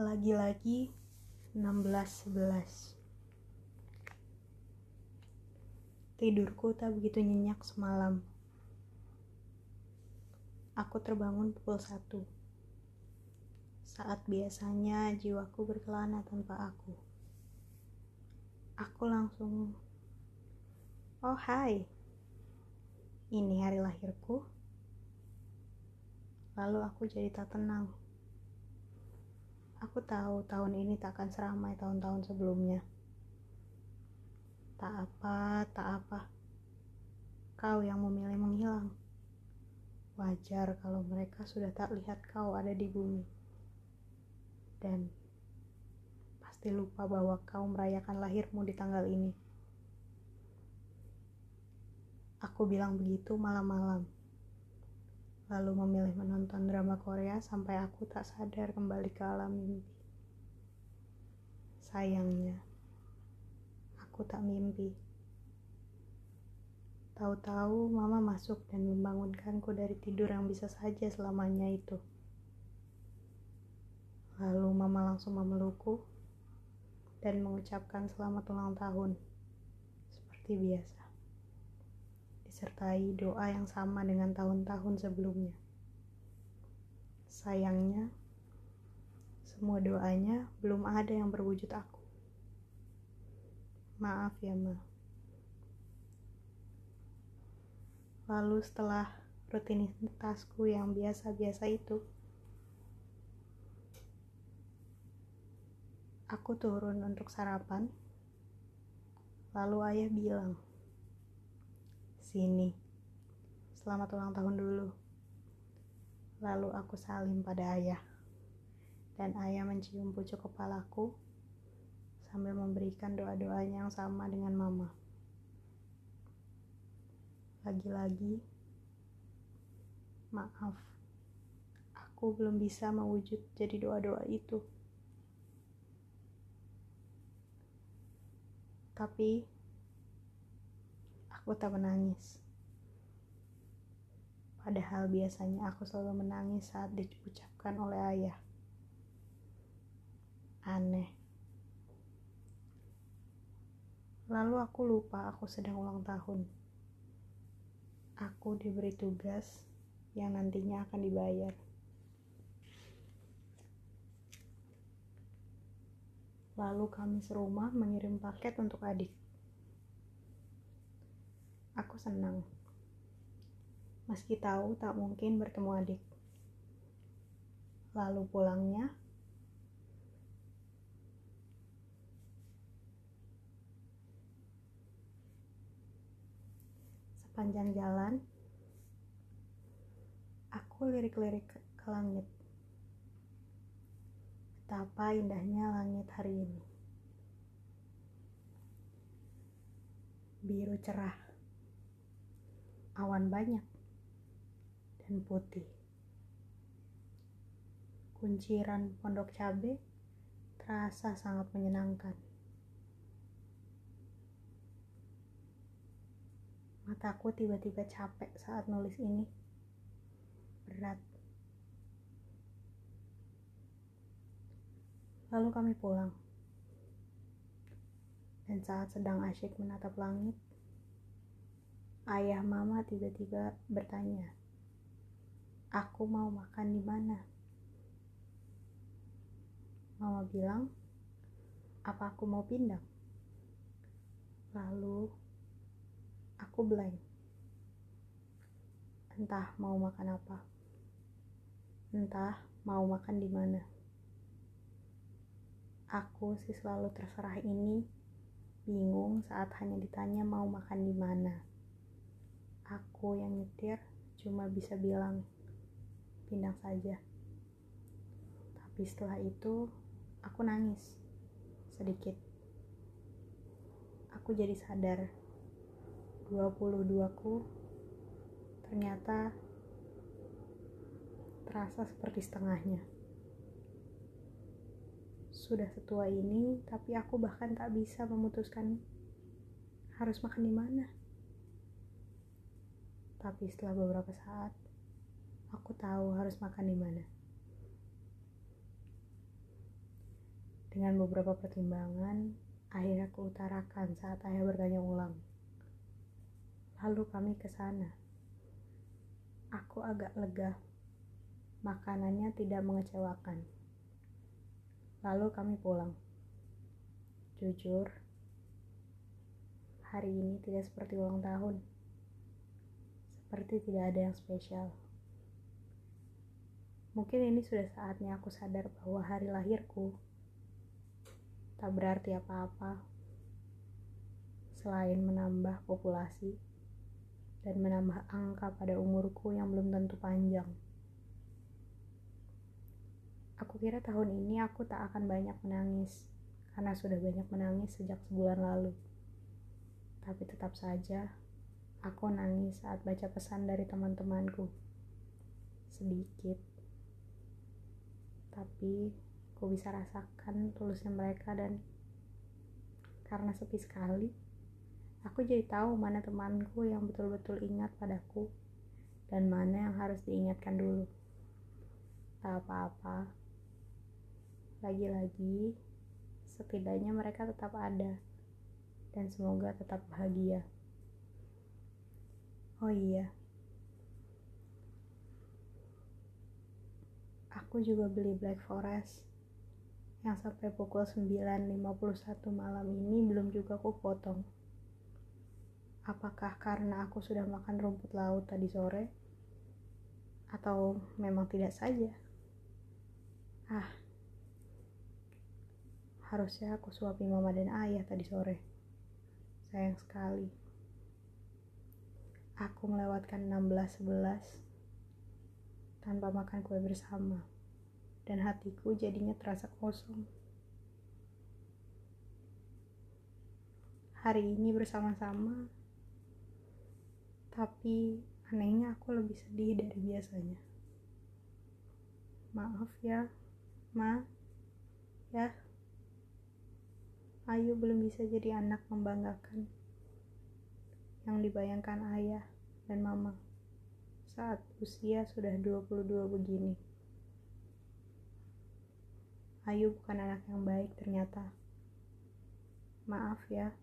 Lagi-lagi 16.11 Tidurku tak begitu nyenyak semalam. Aku terbangun pukul 1. Saat biasanya jiwaku berkelana tanpa aku. Aku langsung Oh hai Ini hari lahirku Lalu aku jadi tak tenang Aku tahu tahun ini tak akan seramai tahun-tahun sebelumnya. Tak apa, tak apa. Kau yang memilih menghilang. Wajar kalau mereka sudah tak lihat kau ada di bumi. Dan pasti lupa bahwa kau merayakan lahirmu di tanggal ini. Aku bilang begitu malam-malam lalu memilih menonton drama Korea sampai aku tak sadar kembali ke alam mimpi. Sayangnya, aku tak mimpi. Tahu-tahu mama masuk dan membangunkanku dari tidur yang bisa saja selamanya itu. Lalu mama langsung memelukku dan mengucapkan selamat ulang tahun seperti biasa disertai doa yang sama dengan tahun-tahun sebelumnya. Sayangnya, semua doanya belum ada yang berwujud aku. Maaf ya, Ma. Lalu setelah rutinitasku yang biasa-biasa itu, aku turun untuk sarapan. Lalu ayah bilang, Sini. Selamat ulang tahun dulu. Lalu aku salim pada ayah. Dan ayah mencium pucuk kepalaku sambil memberikan doa-doanya yang sama dengan mama. Lagi-lagi, maaf, aku belum bisa mewujud jadi doa-doa itu. Tapi aku tak menangis. Padahal biasanya aku selalu menangis saat diucapkan oleh ayah. Aneh. Lalu aku lupa aku sedang ulang tahun. Aku diberi tugas yang nantinya akan dibayar. Lalu kami serumah mengirim paket untuk adik. Senang. Meski tahu tak mungkin bertemu adik. Lalu pulangnya, sepanjang jalan, aku lirik-lirik ke, ke langit. Betapa indahnya langit hari ini. Biru cerah awan banyak dan putih. Kunciran pondok cabe terasa sangat menyenangkan. Mataku tiba-tiba capek saat nulis ini. Berat. Lalu kami pulang. Dan saat sedang asyik menatap langit, Ayah mama tiba-tiba bertanya, "Aku mau makan di mana?" Mama bilang, "Apa aku mau pindah?" Lalu aku blank. Entah mau makan apa. Entah mau makan di mana. Aku sih selalu terserah ini bingung saat hanya ditanya mau makan di mana aku yang nyetir cuma bisa bilang pindah saja. Tapi setelah itu aku nangis sedikit. Aku jadi sadar 22 ku ternyata terasa seperti setengahnya. Sudah setua ini tapi aku bahkan tak bisa memutuskan harus makan di mana tapi setelah beberapa saat, aku tahu harus makan di mana. Dengan beberapa pertimbangan, akhirnya aku utarakan saat ayah bertanya ulang. Lalu kami ke sana. Aku agak lega. Makanannya tidak mengecewakan. Lalu kami pulang. Jujur, hari ini tidak seperti ulang tahun. Seperti tidak ada yang spesial. Mungkin ini sudah saatnya aku sadar bahwa hari lahirku tak berarti apa-apa selain menambah populasi dan menambah angka pada umurku yang belum tentu panjang. Aku kira tahun ini aku tak akan banyak menangis karena sudah banyak menangis sejak sebulan lalu. Tapi tetap saja aku nangis saat baca pesan dari teman-temanku. Sedikit. Tapi aku bisa rasakan tulusnya mereka dan karena sepi sekali aku jadi tahu mana temanku yang betul-betul ingat padaku dan mana yang harus diingatkan dulu tak apa-apa lagi-lagi setidaknya mereka tetap ada dan semoga tetap bahagia oh iya aku juga beli Black Forest yang sampai pukul 9.51 malam ini belum juga aku potong. Apakah karena aku sudah makan rumput laut tadi sore? Atau memang tidak saja? Ah, harusnya aku suapi mama dan ayah tadi sore. Sayang sekali. Aku melewatkan 16.11 tanpa makan kue bersama dan hatiku jadinya terasa kosong. Hari ini bersama-sama, tapi anehnya aku lebih sedih dari biasanya. Maaf ya, Ma, ya. Ayu belum bisa jadi anak membanggakan yang dibayangkan ayah dan mama saat usia sudah 22 begini. Ayu bukan anak yang baik ternyata. Maaf ya.